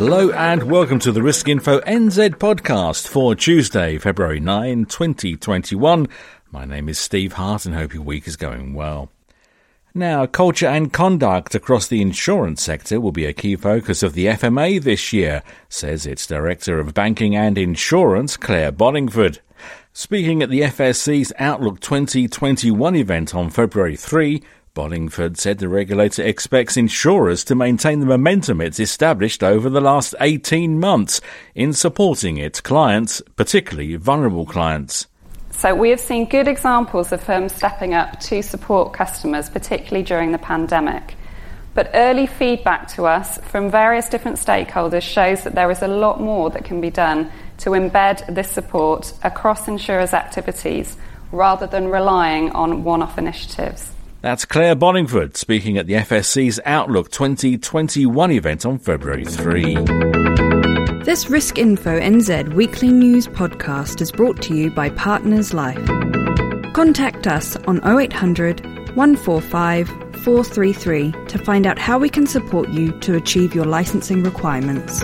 Hello and welcome to the Risk Info NZ podcast for Tuesday, February 9, 2021. My name is Steve Hart and hope your week is going well. Now, culture and conduct across the insurance sector will be a key focus of the FMA this year, says its Director of Banking and Insurance, Clare Bolingford. Speaking at the FSC's Outlook 2021 event on February 3, Bolingford said the regulator expects insurers to maintain the momentum it's established over the last 18 months in supporting its clients, particularly vulnerable clients. So, we have seen good examples of firms stepping up to support customers, particularly during the pandemic. But early feedback to us from various different stakeholders shows that there is a lot more that can be done to embed this support across insurers' activities rather than relying on one off initiatives. That's Clare Bolingford speaking at the FSC's Outlook 2021 event on February 3. This Risk Info NZ weekly news podcast is brought to you by Partners Life. Contact us on 0800 145 433 to find out how we can support you to achieve your licensing requirements.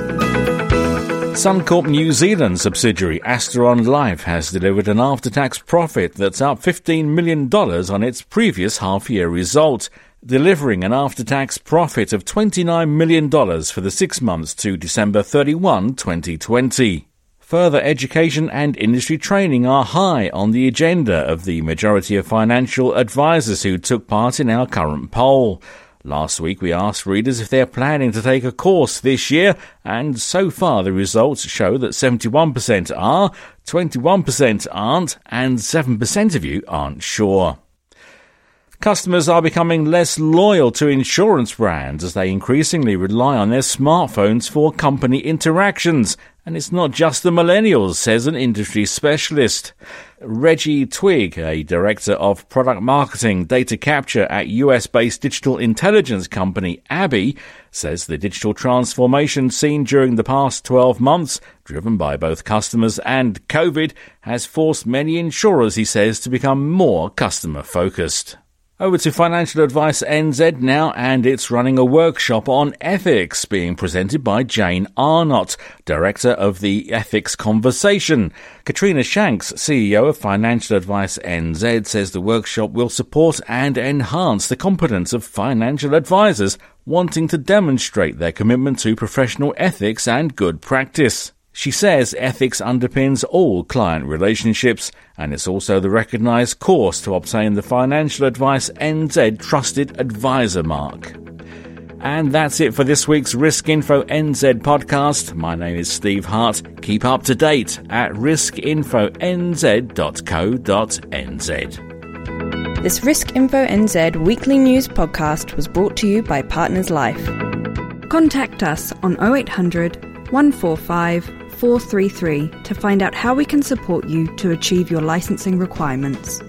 Suncorp New Zealand subsidiary Asteron Life has delivered an after tax profit that's up $15 million on its previous half year result delivering an after tax profit of $29 million for the six months to December 31, 2020. Further education and industry training are high on the agenda of the majority of financial advisors who took part in our current poll. Last week we asked readers if they're planning to take a course this year, and so far the results show that 71% are, 21% aren't, and 7% of you aren't sure. Customers are becoming less loyal to insurance brands as they increasingly rely on their smartphones for company interactions. And it's not just the millennials, says an industry specialist. Reggie Twigg, a director of product marketing data capture at US based digital intelligence company ABBYY, says the digital transformation seen during the past 12 months, driven by both customers and COVID, has forced many insurers, he says, to become more customer focused. Over to Financial Advice NZ now, and it's running a workshop on ethics being presented by Jane Arnott, Director of the Ethics Conversation. Katrina Shanks, CEO of Financial Advice NZ, says the workshop will support and enhance the competence of financial advisors wanting to demonstrate their commitment to professional ethics and good practice. She says ethics underpins all client relationships and it's also the recognised course to obtain the Financial Advice NZ Trusted Advisor mark. And that's it for this week's Risk Info NZ podcast. My name is Steve Hart. Keep up to date at riskinfonz.co.nz. This Risk Info NZ weekly news podcast was brought to you by Partners Life. Contact us on 0800 145 433 to find out how we can support you to achieve your licensing requirements.